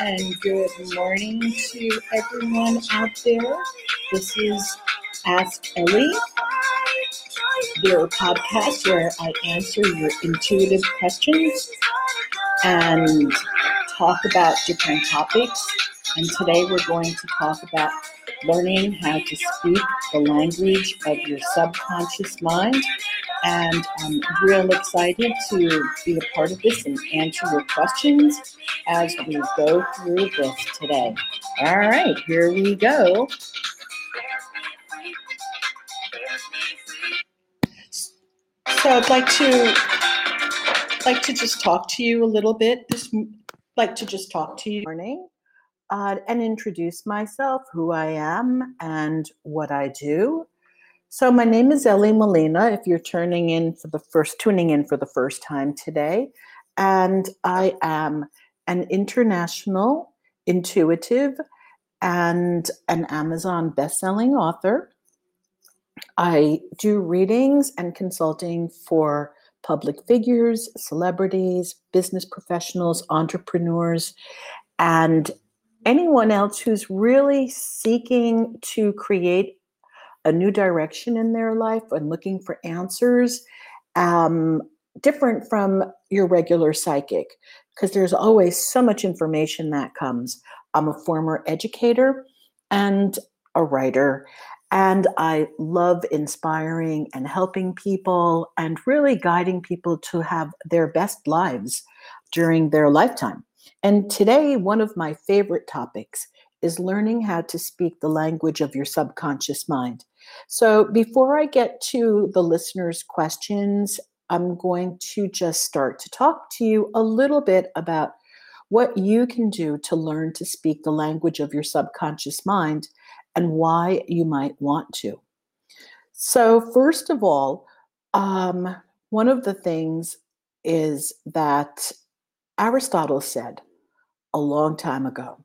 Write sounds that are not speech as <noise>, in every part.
And good morning to everyone out there. This is Ask Ellie, your podcast where I answer your intuitive questions and talk about different topics. And today we're going to talk about learning how to speak the language of your subconscious mind. And I'm real excited to be a part of this and answer your questions as we go through this today. All right, here we go. So I'd like to like to just talk to you a little bit. This like to just talk to you morning uh, and introduce myself, who I am, and what I do. So my name is Ellie Molina. If you're turning in for the first, tuning in for the first time today, and I am an international intuitive and an Amazon best-selling author. I do readings and consulting for public figures, celebrities, business professionals, entrepreneurs, and anyone else who's really seeking to create a new direction in their life and looking for answers, um, different from your regular psychic, because there's always so much information that comes. I'm a former educator and a writer, and I love inspiring and helping people and really guiding people to have their best lives during their lifetime. And today, one of my favorite topics is learning how to speak the language of your subconscious mind. So, before I get to the listeners' questions, I'm going to just start to talk to you a little bit about what you can do to learn to speak the language of your subconscious mind and why you might want to. So, first of all, um, one of the things is that Aristotle said a long time ago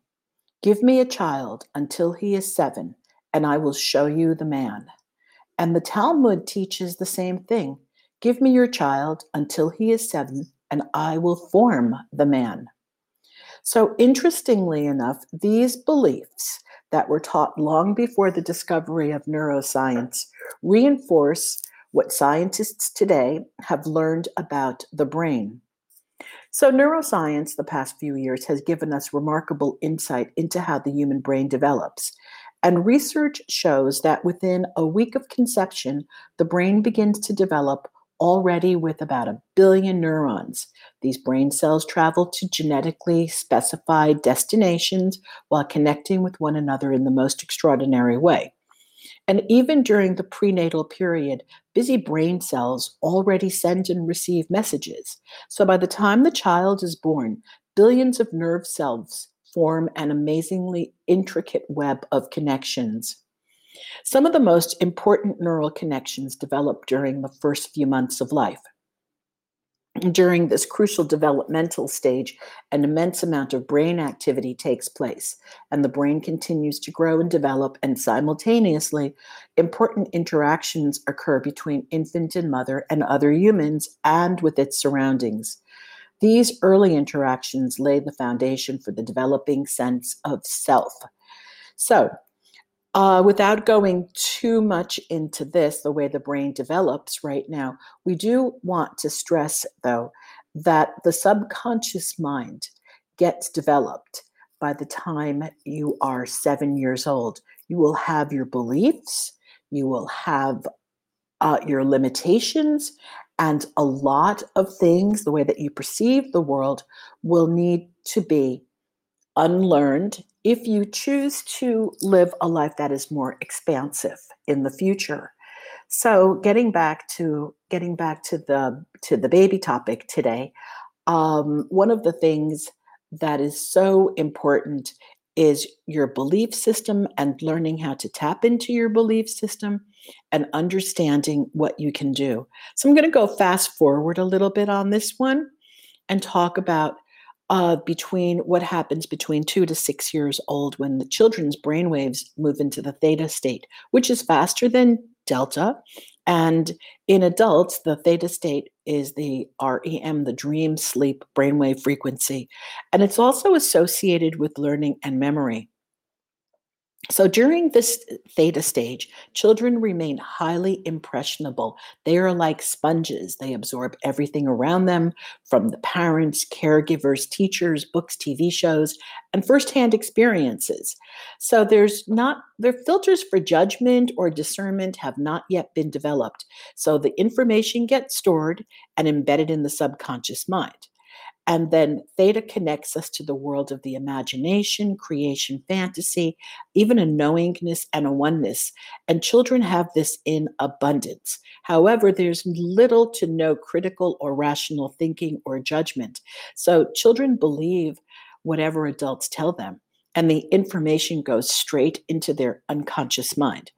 Give me a child until he is seven, and I will show you the man. And the Talmud teaches the same thing Give me your child until he is seven, and I will form the man. So, interestingly enough, these beliefs that were taught long before the discovery of neuroscience reinforce what scientists today have learned about the brain. So, neuroscience, the past few years, has given us remarkable insight into how the human brain develops. And research shows that within a week of conception, the brain begins to develop already with about a billion neurons. These brain cells travel to genetically specified destinations while connecting with one another in the most extraordinary way. And even during the prenatal period, busy brain cells already send and receive messages. So by the time the child is born, billions of nerve cells form an amazingly intricate web of connections. Some of the most important neural connections develop during the first few months of life during this crucial developmental stage, an immense amount of brain activity takes place, and the brain continues to grow and develop, and simultaneously, important interactions occur between infant and mother and other humans and with its surroundings. These early interactions lay the foundation for the developing sense of self. So, uh, without going too much into this, the way the brain develops right now, we do want to stress, though, that the subconscious mind gets developed by the time you are seven years old. You will have your beliefs, you will have uh, your limitations, and a lot of things, the way that you perceive the world, will need to be unlearned if you choose to live a life that is more expansive in the future. So getting back to getting back to the to the baby topic today um, one of the things that is so important is your belief system and learning how to tap into your belief system and understanding what you can do. So i'm going to go fast forward a little bit on this one and talk about uh, between what happens between two to six years old when the children's brainwaves move into the theta state, which is faster than delta And in adults, the theta state is the REM, the dream sleep brainwave frequency. And it's also associated with learning and memory. So during this theta stage, children remain highly impressionable. They are like sponges. They absorb everything around them from the parents, caregivers, teachers, books, TV shows, and firsthand experiences. So there's not their filters for judgment or discernment have not yet been developed. So the information gets stored and embedded in the subconscious mind. And then theta connects us to the world of the imagination, creation, fantasy, even a knowingness and a oneness. And children have this in abundance. However, there's little to no critical or rational thinking or judgment. So children believe whatever adults tell them. And the information goes straight into their unconscious mind.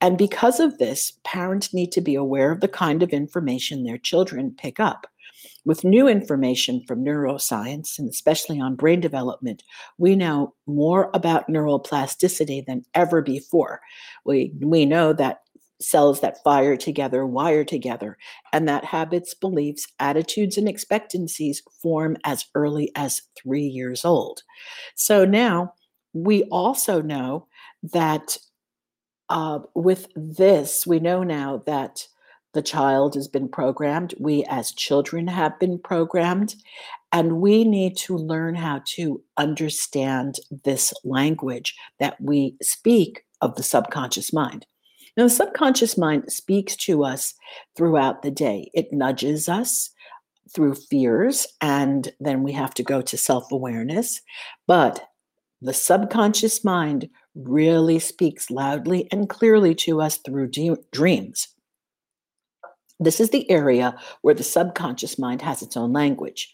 And because of this, parents need to be aware of the kind of information their children pick up. With new information from neuroscience, and especially on brain development, we know more about neuroplasticity than ever before. We, we know that cells that fire together wire together, and that habits, beliefs, attitudes, and expectancies form as early as three years old. So now we also know that uh, with this, we know now that the child has been programmed. We, as children, have been programmed. And we need to learn how to understand this language that we speak of the subconscious mind. Now, the subconscious mind speaks to us throughout the day, it nudges us through fears, and then we have to go to self awareness. But the subconscious mind really speaks loudly and clearly to us through de- dreams. This is the area where the subconscious mind has its own language.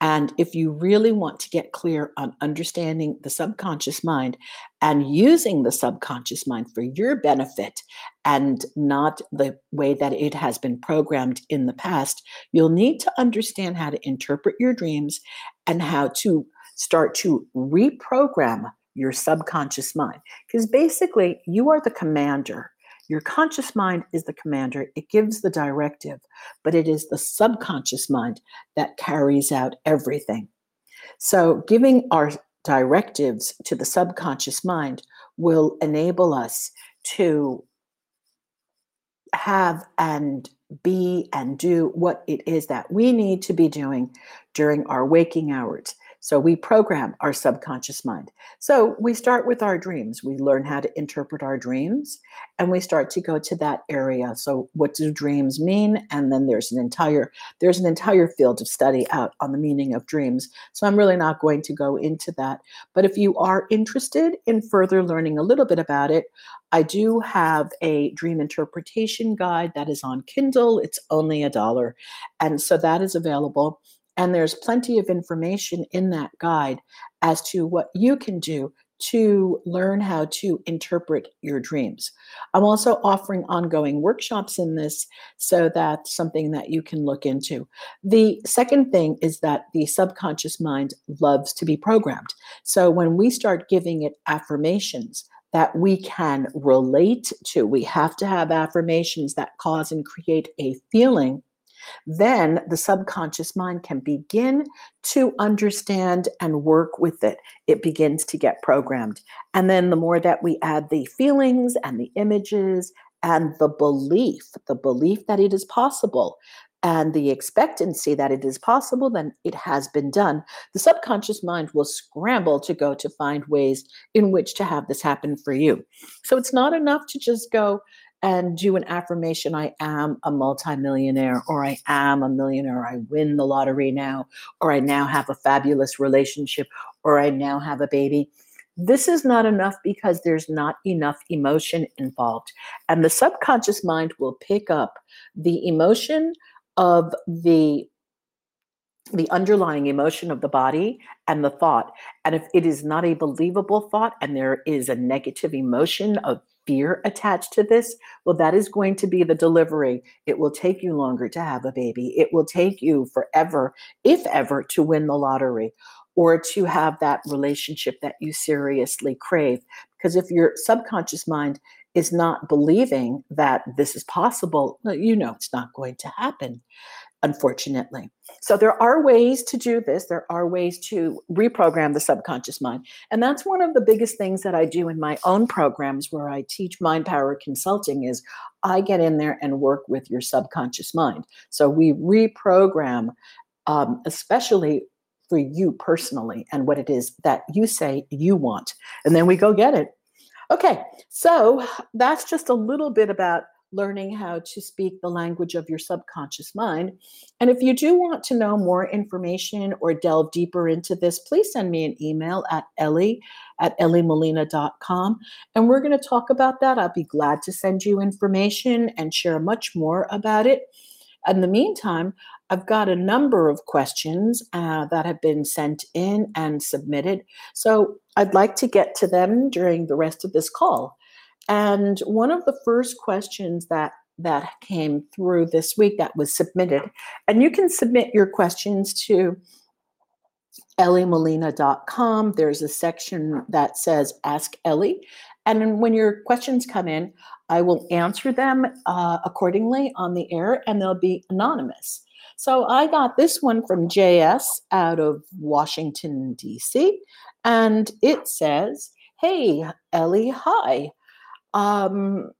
And if you really want to get clear on understanding the subconscious mind and using the subconscious mind for your benefit and not the way that it has been programmed in the past, you'll need to understand how to interpret your dreams and how to start to reprogram your subconscious mind. Because basically, you are the commander your conscious mind is the commander, it gives the directive, but it is the subconscious mind that carries out everything. So, giving our directives to the subconscious mind will enable us to have and be and do what it is that we need to be doing during our waking hours. So we program our subconscious mind. So we start with our dreams. We learn how to interpret our dreams and we start to go to that area. So what do dreams mean? And then there's an entire there's an entire field of study out on the meaning of dreams. So I'm really not going to go into that. But if you are interested in further learning a little bit about it, I do have a dream interpretation guide that is on Kindle. It's only a dollar. And so that is available. And there's plenty of information in that guide as to what you can do to learn how to interpret your dreams. I'm also offering ongoing workshops in this, so that's something that you can look into. The second thing is that the subconscious mind loves to be programmed. So when we start giving it affirmations, that we can relate to. We have to have affirmations that cause and create a feeling then the subconscious mind can begin to understand and work with it. It begins to get programmed. And then the more that we add the feelings and the images and the belief, the belief that it is possible, and the expectancy that it is possible, then it has been done. The subconscious mind will scramble to go to find ways in which to have this happen for you. So it's not enough to just go, and do an affirmation I am a multimillionaire, or I am a millionaire, I win the lottery now, or I now have a fabulous relationship, or I now have a baby. This is not enough because there's not enough emotion involved. And the subconscious mind will pick up the emotion of the the underlying emotion of the body and the thought. And if it is not a believable thought and there is a negative emotion of fear attached to this, well, that is going to be the delivery. It will take you longer to have a baby. It will take you forever, if ever, to win the lottery or to have that relationship that you seriously crave. Because if your subconscious mind is not believing that this is possible, you know it's not going to happen, unfortunately. So there are ways to do this. There are ways to reprogram the subconscious mind. And that's one of the biggest things that I do in my own programs where I teach mind power consulting is I get in there and work with your subconscious mind. So we reprogram um, especially for you personally and what it is that you say you want. And then we go get it. Okay, so that's just a little bit about learning how to speak the language of your subconscious mind. And if you do want to know more information or delve deeper into this, please send me an email at ellie at elliemolina.com. And we're going to talk about that. I'll be glad to send you information and share much more about it. In the meantime, I've got a number of questions uh, that have been sent in and submitted. So I'd like to get to them during the rest of this call. And one of the first questions that that came through this week that was submitted, and you can submit your questions to elliemolina.com. There's a section that says Ask Ellie. And when your questions come in, I will answer them uh, accordingly on the air and they'll be anonymous. So I got this one from JS out of Washington, D.C., and it says, Hey, Ellie, hi. Um,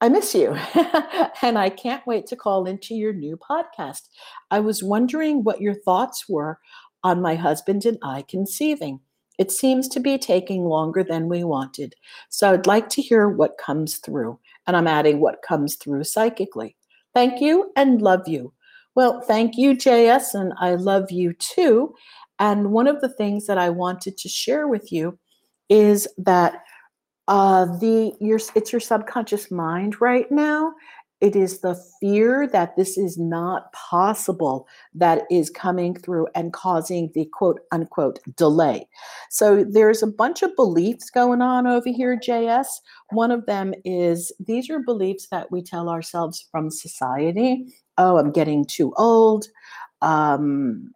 I miss you, <laughs> and I can't wait to call into your new podcast. I was wondering what your thoughts were on my husband and I conceiving. It seems to be taking longer than we wanted. So I'd like to hear what comes through. And I'm adding what comes through psychically. Thank you and love you. Well, thank you, JS, and I love you too. And one of the things that I wanted to share with you is that uh, the your it's your subconscious mind right now it is the fear that this is not possible that is coming through and causing the quote unquote delay. So there's a bunch of beliefs going on over here, JS. One of them is these are beliefs that we tell ourselves from society. Oh, I'm getting too old. Um,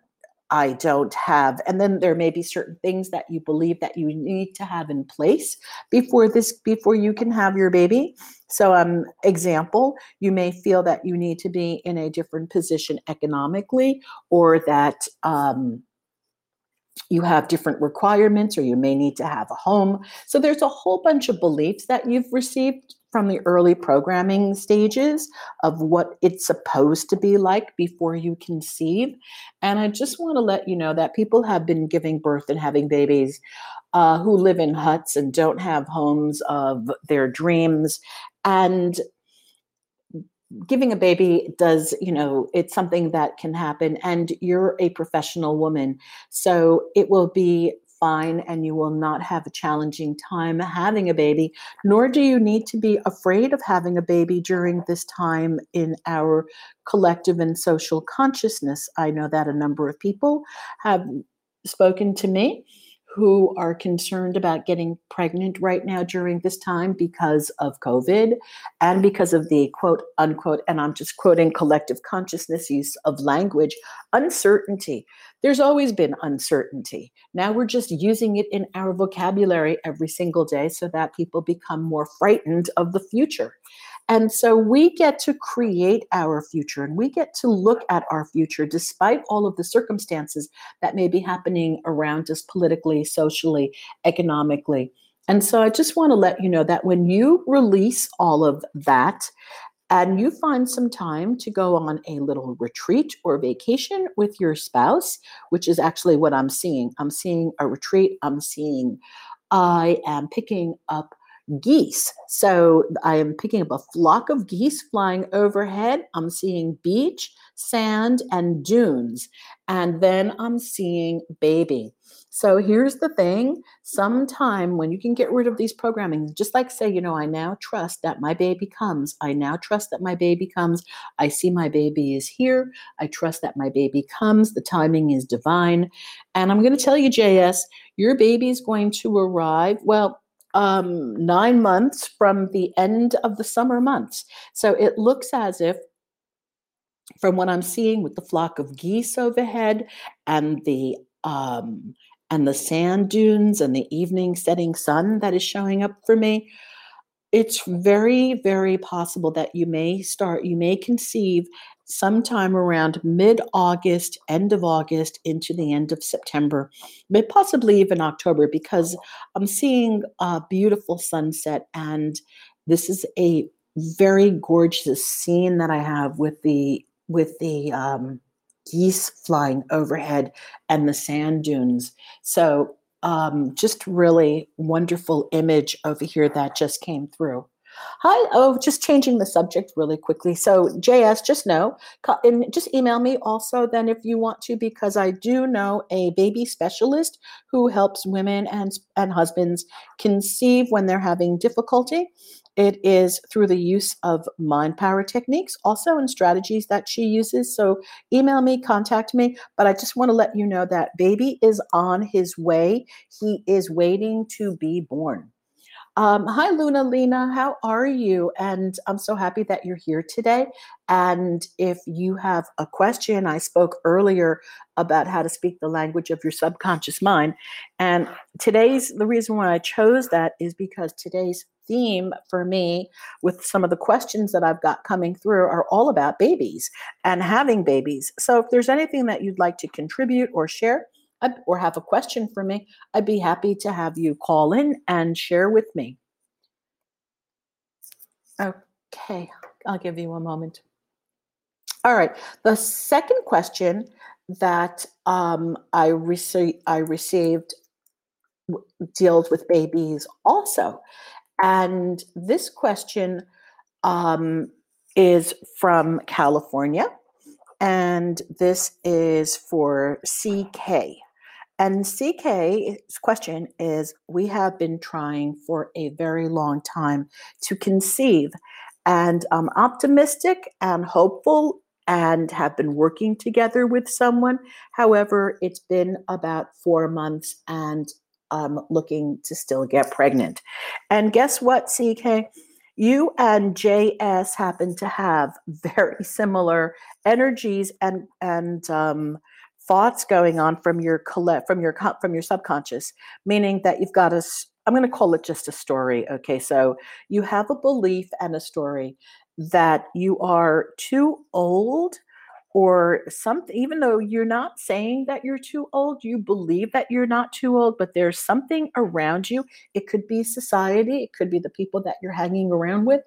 I don't have. And then there may be certain things that you believe that you need to have in place before this before you can have your baby. So um example, you may feel that you need to be in a different position economically or that um you have different requirements or you may need to have a home. So there's a whole bunch of beliefs that you've received from the early programming stages of what it's supposed to be like before you conceive. And I just want to let you know that people have been giving birth and having babies uh, who live in huts and don't have homes of their dreams. And giving a baby does, you know, it's something that can happen. And you're a professional woman. So it will be fine and you will not have a challenging time having a baby, nor do you need to be afraid of having a baby during this time in our collective and social consciousness. I know that a number of people have spoken to me who are concerned about getting pregnant right now during this time because of COVID and because of the quote unquote, and I'm just quoting collective consciousness use of language, uncertainty. There's always been uncertainty. Now we're just using it in our vocabulary every single day so that people become more frightened of the future. And so we get to create our future and we get to look at our future despite all of the circumstances that may be happening around us politically, socially, economically. And so I just want to let you know that when you release all of that and you find some time to go on a little retreat or vacation with your spouse, which is actually what I'm seeing. I'm seeing a retreat, I'm seeing I am picking up geese. So I am picking up a flock of geese flying overhead. I'm seeing beach, sand, and dunes. And then I'm seeing baby. So here's the thing sometime when you can get rid of these programming, just like say, you know, I now trust that my baby comes. I now trust that my baby comes. I see my baby is here. I trust that my baby comes. The timing is divine. And I'm going to tell you, JS, your baby is going to arrive. Well, um, nine months from the end of the summer months. So it looks as if, from what I'm seeing with the flock of geese overhead and the um, and the sand dunes and the evening setting sun that is showing up for me, it's very, very possible that you may start, you may conceive sometime around mid August, end of August, into the end of September, but possibly even October, because I'm seeing a beautiful sunset. And this is a very gorgeous scene that I have with the with the um, geese flying overhead and the sand dunes. So um, just really wonderful image over here that just came through. Hi, oh, just changing the subject really quickly. So, JS, just know, and just email me also then if you want to, because I do know a baby specialist who helps women and, and husbands conceive when they're having difficulty. It is through the use of mind power techniques, also and strategies that she uses. So email me, contact me. But I just want to let you know that baby is on his way. He is waiting to be born. Um, hi, Luna Lena. How are you? And I'm so happy that you're here today. And if you have a question, I spoke earlier about how to speak the language of your subconscious mind. And today's the reason why I chose that is because today's theme for me with some of the questions that I've got coming through are all about babies and having babies. So if there's anything that you'd like to contribute or share, or have a question for me, I'd be happy to have you call in and share with me. Okay, I'll give you a moment. All right, the second question that um, I, received, I received deals with babies also. And this question um, is from California. And this is for CK. And CK's question is We have been trying for a very long time to conceive, and I'm optimistic and hopeful and have been working together with someone. However, it's been about four months and I'm looking to still get pregnant. And guess what, CK? You and JS happen to have <laughs> very similar energies and and um, thoughts going on from your collect from your from your subconscious meaning that you've got a i'm going to call it just a story okay? So you have a belief and a story that you are too old or something even though you're not saying that you're too old you believe that you're not too old but there's something around you. It could be society it could be the people that you're hanging around with.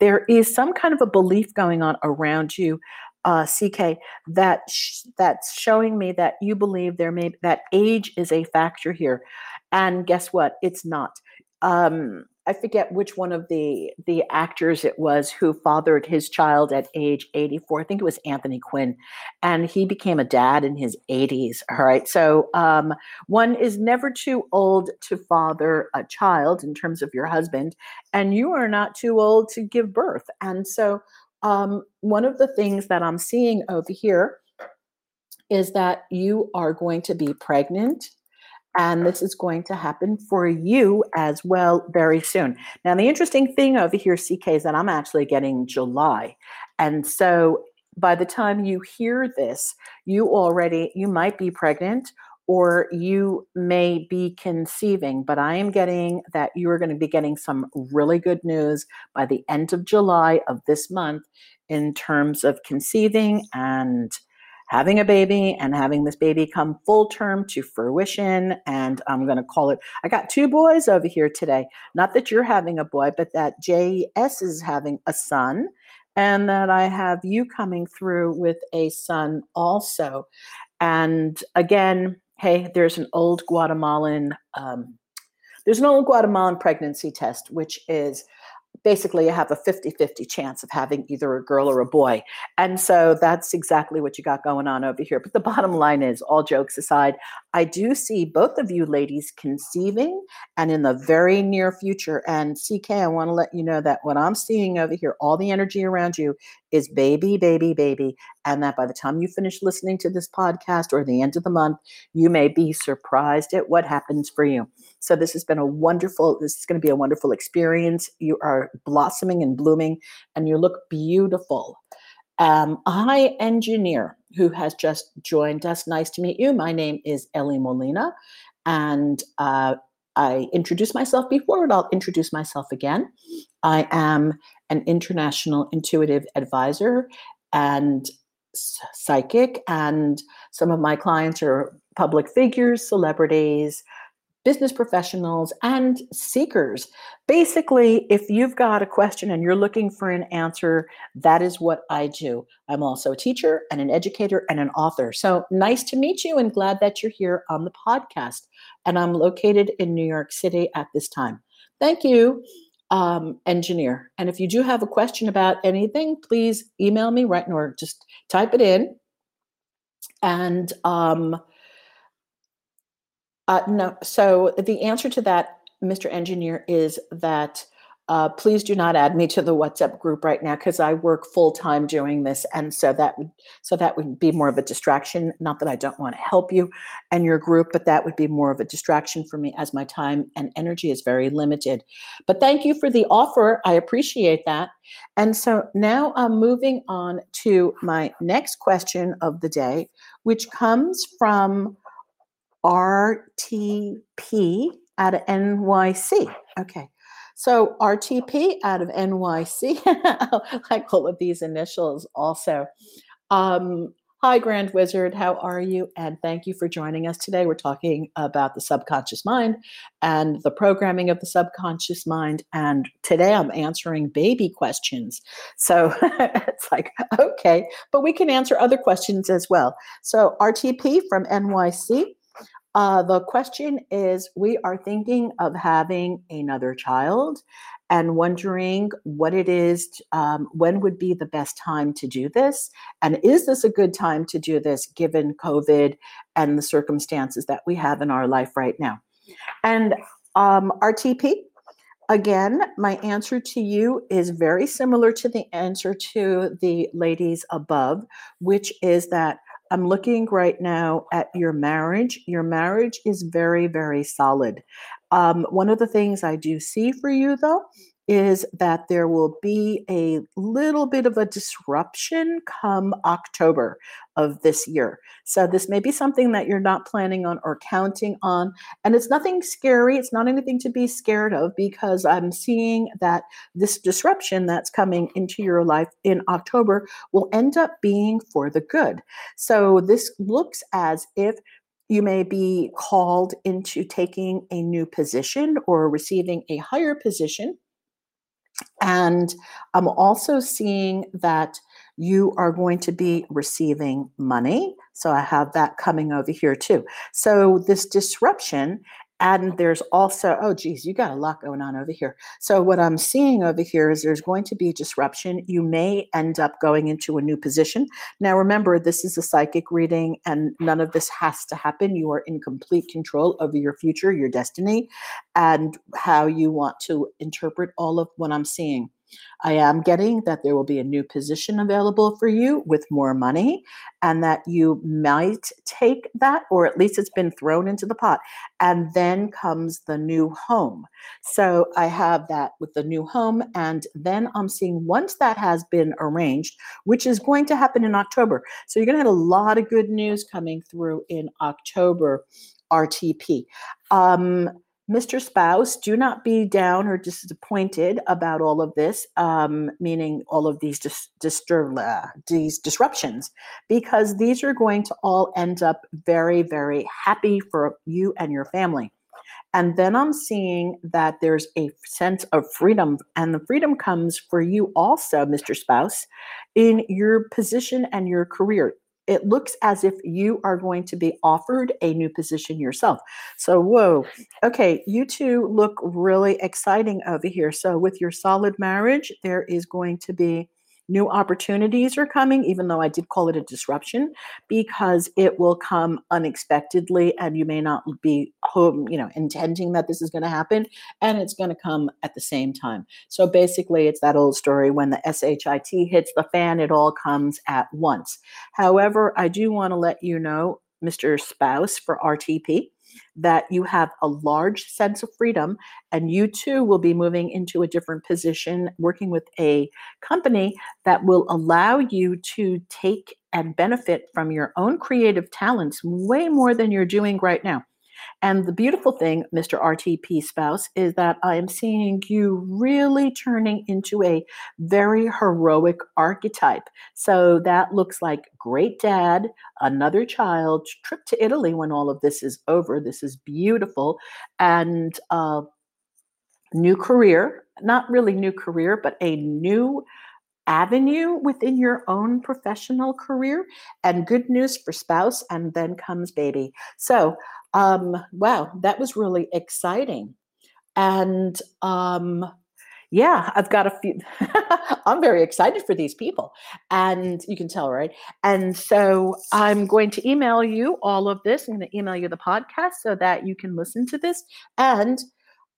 There is some kind of a belief going on around you uh, CK, that sh- that's showing me that you believe there may that age is a factor here, and guess what? It's not. Um, I forget which one of the the actors it was who fathered his child at age 84. I think it was Anthony Quinn, and he became a dad in his 80s. All right, so um, one is never too old to father a child in terms of your husband, and you are not too old to give birth. And so um, one of the things that I'm seeing over here is that you are going to be pregnant. And this is going to happen for you as well very soon. Now, the interesting thing over here, CK, is that I'm actually getting July. And so by the time you hear this, you already, you might be pregnant or you may be conceiving, but I am getting that you are going to be getting some really good news by the end of July of this month in terms of conceiving and having a baby and having this baby come full term to fruition. And I'm going to call it, I got two boys over here today. Not that you're having a boy, but that JS is having a son and that I have you coming through with a son also. And again, hey, there's an old Guatemalan, um, there's an old Guatemalan pregnancy test, which is basically you have a 50-50 chance of having either a girl or a boy. And so that's exactly what you got going on over here. But the bottom line is all jokes aside i do see both of you ladies conceiving and in the very near future and ck i want to let you know that what i'm seeing over here all the energy around you is baby baby baby and that by the time you finish listening to this podcast or the end of the month you may be surprised at what happens for you. So this has been a wonderful this is going to be a wonderful experience. You are blossoming and blooming, and you look beautiful. Um, hi engineer who has just joined us. Nice to meet you. My name is Ellie Molina, and uh, I introduced myself before, but I'll introduce myself again. I am an international intuitive advisor and psychic, and some of my clients are public figures, celebrities, business professionals, and seekers. Basically, if you've got a question and you're looking for an answer, that is what I do. I'm also a teacher and an educator and an author. So nice to meet you and glad that you're here on the podcast. And I'm located in New York City at this time. Thank you, um, engineer. And if you do have a question about anything, please email me right or just type it in. And um, uh, no, so the answer to that, Mr. Engineer, is that uh, please do not add me to the WhatsApp group right now because I work full time doing this, and so that would so that would be more of a distraction. Not that I don't want to help you and your group, but that would be more of a distraction for me as my time and energy is very limited. But thank you for the offer. I appreciate that. And so now I'm moving on to my next question of the day, which comes from RTP out of NYC. Okay. So RTP out of NYC, like <laughs> all of these initials also. Um, hi, Grand Wizard. How are you? And thank you for joining us today. We're talking about the subconscious mind and the programming of the subconscious mind. And today I'm answering baby questions. So <laughs> it's like, okay, but we can answer other questions as well. So RTP from NYC. Uh, the question is We are thinking of having another child and wondering what it is, um, when would be the best time to do this? And is this a good time to do this given COVID and the circumstances that we have in our life right now? And um, RTP, again, my answer to you is very similar to the answer to the ladies above, which is that I'm looking right now at your marriage. Your marriage is very, very solid. Um, one of the things I do see for you, though, is that there will be a little bit of a disruption come October of this year. So, this may be something that you're not planning on or counting on. And it's nothing scary, it's not anything to be scared of because I'm seeing that this disruption that's coming into your life in October will end up being for the good. So, this looks as if you may be called into taking a new position or receiving a higher position and I'm also seeing that you are going to be receiving money. So I have that coming over here too. So this disruption and there's also, oh, geez, you got a lot going on over here. So, what I'm seeing over here is there's going to be disruption. You may end up going into a new position. Now, remember, this is a psychic reading, and none of this has to happen. You are in complete control over your future, your destiny, and how you want to interpret all of what I'm seeing. I am getting that there will be a new position available for you with more money, and that you might take that, or at least it's been thrown into the pot. And then comes the new home. So I have that with the new home, and then I'm seeing once that has been arranged, which is going to happen in October. So you're going to have a lot of good news coming through in October. RTP. Um, Mr. Spouse, do not be down or disappointed about all of this, um, meaning all of these dis- distur- uh, these disruptions, because these are going to all end up very, very happy for you and your family. And then I'm seeing that there's a sense of freedom, and the freedom comes for you also, Mr. Spouse, in your position and your career it looks as if you are going to be offered a new position yourself. So, whoa, okay, you two look really exciting over here. So, with your solid marriage, there is going to be new opportunities are coming, even though I did call it a disruption, because it will come unexpectedly and you may not be home, you know, intending that this is going to happen, and it's going to come at the same time. So basically, it's that old story when the SHIT hits the fan, it all comes at once. However, I do want to let you know, Mr. Spouse for RTP that you have a large sense of freedom and you too will be moving into a different position working with a company that will allow you to take and benefit from your own creative talents way more than you're doing right now. And the beautiful thing, Mr. RTP spouse, is that I am seeing you really turning into a very heroic archetype. So that looks like great dad, another child, trip to Italy when all of this is over. This is beautiful. And uh, new career, not really new career, but a new avenue within your own professional career and good news for spouse and then comes baby so um wow that was really exciting. And um yeah i've got a few <laughs> i'm very excited for these people and you can tell right? And so i'm going to email you all of this. I'm going to email you the podcast so that you can listen to this. And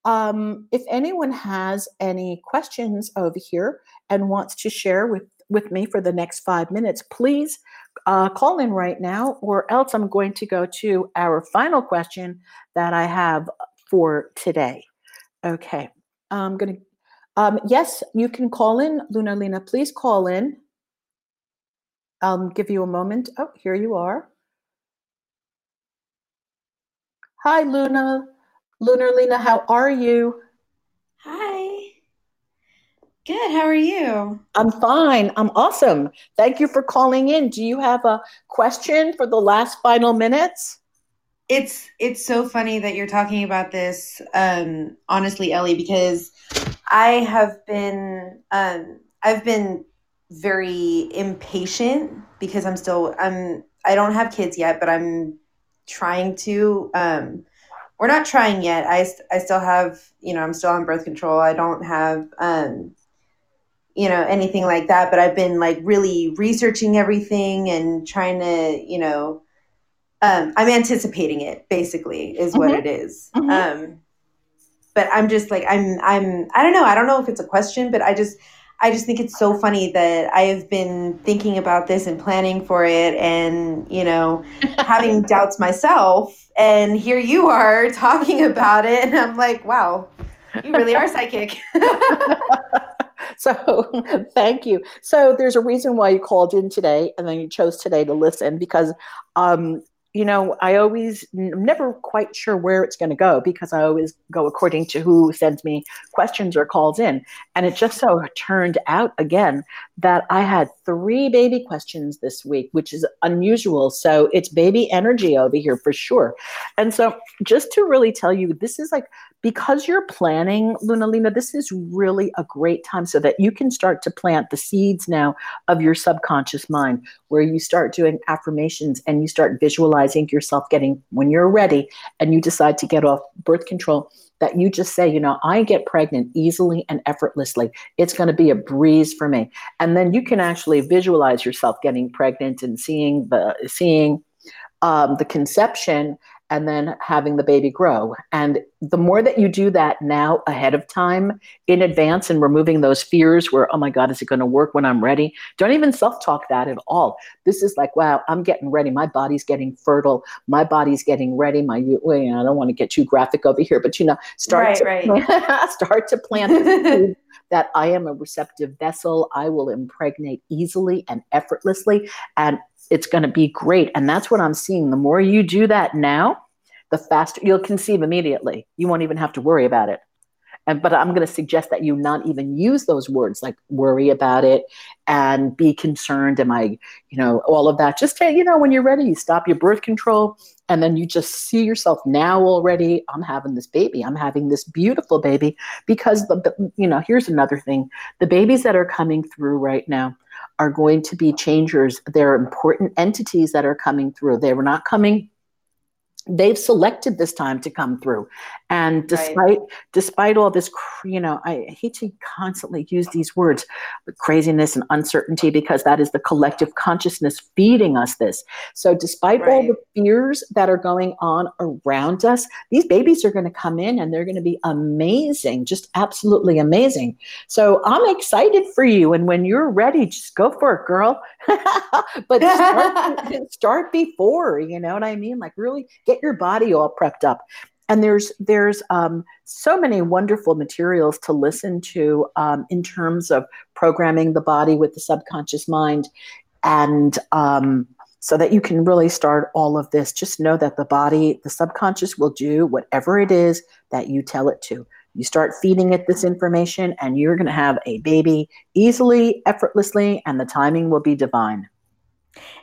um, if anyone has any questions over here and wants to share with, with me for the next five minutes, please uh, call in right now, or else I'm going to go to our final question that I have for today. Okay, I'm going to, um, yes, you can call in. Luna Lena, please call in. I'll give you a moment. Oh, here you are. Hi, Luna. Lunar Lena, how are you? Good. How are you? I'm fine. I'm awesome. Thank you for calling in. Do you have a question for the last final minutes? It's it's so funny that you're talking about this, um, honestly, Ellie, because I have been um, I've been very impatient because I'm still I'm I don't have kids yet, but I'm trying to um, we're not trying yet. I, I still have, you know, I'm still on birth control. I don't have, um, you know, anything like that, but I've been like really researching everything and trying to, you know, um, I'm anticipating it basically is what mm-hmm. it is. Mm-hmm. Um, but I'm just like, I'm, I'm, I don't know. I don't know if it's a question, but I just, I just think it's so funny that I have been thinking about this and planning for it and, you know, <laughs> having doubts myself. And here you are talking about it. And I'm like, wow, you really are psychic. <laughs> <laughs> so thank you. So there's a reason why you called in today and then you chose today to listen because um, you know, I always I'm never quite sure where it's going to go because I always go according to who sends me questions or calls in. And it just so turned out again that I had three baby questions this week, which is unusual. So it's baby energy over here for sure. And so just to really tell you, this is like because you're planning, Luna Lena, this is really a great time so that you can start to plant the seeds now of your subconscious mind, where you start doing affirmations and you start visualizing yourself getting, when you're ready and you decide to get off birth control, that you just say, you know, I get pregnant easily and effortlessly. It's going to be a breeze for me. And then you can actually visualize yourself getting pregnant and seeing the, seeing, um, the conception and then having the baby grow. And the more that you do that now ahead of time in advance and removing those fears where, oh my God, is it going to work when I'm ready? Don't even self talk that at all. This is like, wow, I'm getting ready. My body's getting fertile. My body's getting ready. My, well, you know, I don't want to get too graphic over here, but you know, start, right, to, right. <laughs> Start to plant <laughs> that I am a receptive vessel. I will impregnate easily and effortlessly. And it's going to be great. And that's what I'm seeing. The more you do that now, the faster you'll conceive immediately. You won't even have to worry about it. And, but I'm going to suggest that you not even use those words like worry about it and be concerned. Am I, you know, all of that. Just, you know, when you're ready, you stop your birth control and then you just see yourself now already. I'm having this baby. I'm having this beautiful baby because, the you know, here's another thing the babies that are coming through right now are going to be changers. They're important entities that are coming through. They were not coming they've selected this time to come through. And despite right. despite all this you know i hate to constantly use these words craziness and uncertainty because that is the collective consciousness feeding us this. So despite right. all the fears that are going on around us these babies are going to come in and they're going to be amazing just absolutely amazing. So i'm excited for you and when you're ready just go for it girl. <laughs> But start, <laughs> start before you know what i mean? Like really get your body all prepped up and there's there's um, so many wonderful materials to listen to um, in terms of programming the body with the subconscious mind and um, so that you can really start all of this. Just know that the body, the subconscious will do whatever it is that you tell it to. You start feeding it this information, and you're going to have a baby easily, effortlessly, and the timing will be divine.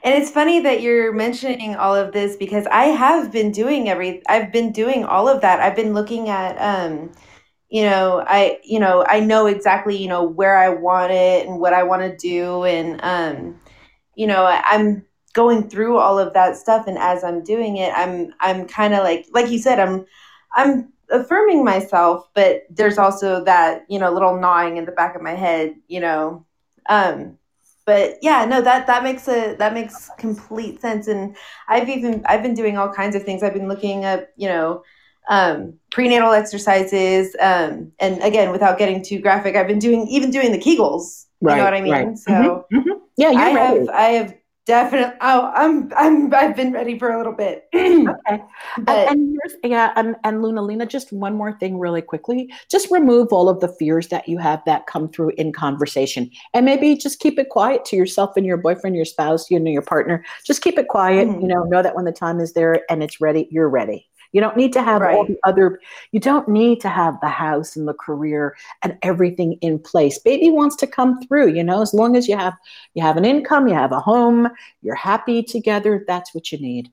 And it's funny that you're mentioning all of this because I have been doing every I've been doing all of that. I've been looking at um you know, I you know, I know exactly, you know, where I want it and what I want to do and um you know, I, I'm going through all of that stuff and as I'm doing it, I'm I'm kind of like like you said, I'm I'm affirming myself, but there's also that, you know, little gnawing in the back of my head, you know. Um but yeah no that that makes a that makes complete sense and i've even i've been doing all kinds of things i've been looking up you know um, prenatal exercises um, and again without getting too graphic i've been doing even doing the kegels you know what i mean right. so mm-hmm, mm-hmm. yeah i ready. have i have Definitely. Oh, I'm I'm I've been ready for a little bit. <clears throat> okay. But, and, and yeah, and, and Luna Lena, just one more thing really quickly. Just remove all of the fears that you have that come through in conversation. And maybe just keep it quiet to yourself and your boyfriend, your spouse, you know, your partner. Just keep it quiet, mm-hmm. you know, know that when the time is there and it's ready, you're ready. You don't need to have right. all the other, you don't need to have the house and the career and everything in place. Baby wants to come through, you know, as long as you have you have an income, you have a home, you're happy together, that's what you need.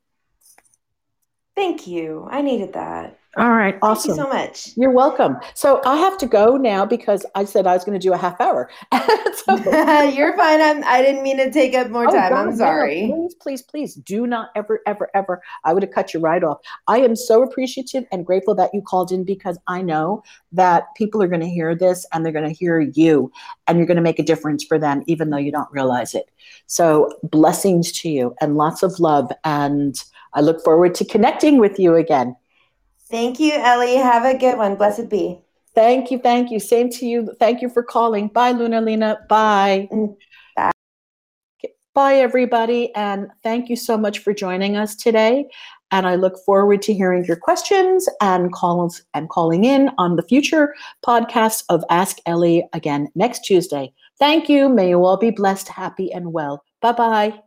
Thank you. I needed that. All right, awesome. Thank you so much. You're welcome. So I have to go now because I said I was going to do a half hour. <laughs> so, <laughs> You're fine. I'm, I didn't mean to take up more oh, time. God, I'm sorry. No, please, please, please do not ever, ever, ever. I would have cut you right off. I am so appreciative and grateful that you called in because I know that people are going to hear this and they're going to hear you and you're going to make a difference for them, even though you don't realize it. So blessings to you and lots of love. And I look forward to connecting with you again. Thank you, Ellie. Have a good one. Blessed be. Thank you. Thank you. Same to you. Thank you for calling. Bye, Luna Lena. Bye. Mm, bye. Bye, everybody. And thank you so much for joining us today. And I look forward to hearing your questions and calls and calling in on the future podcast of Ask Ellie again next Tuesday. Thank you. May you all be blessed, happy, and well. Bye bye.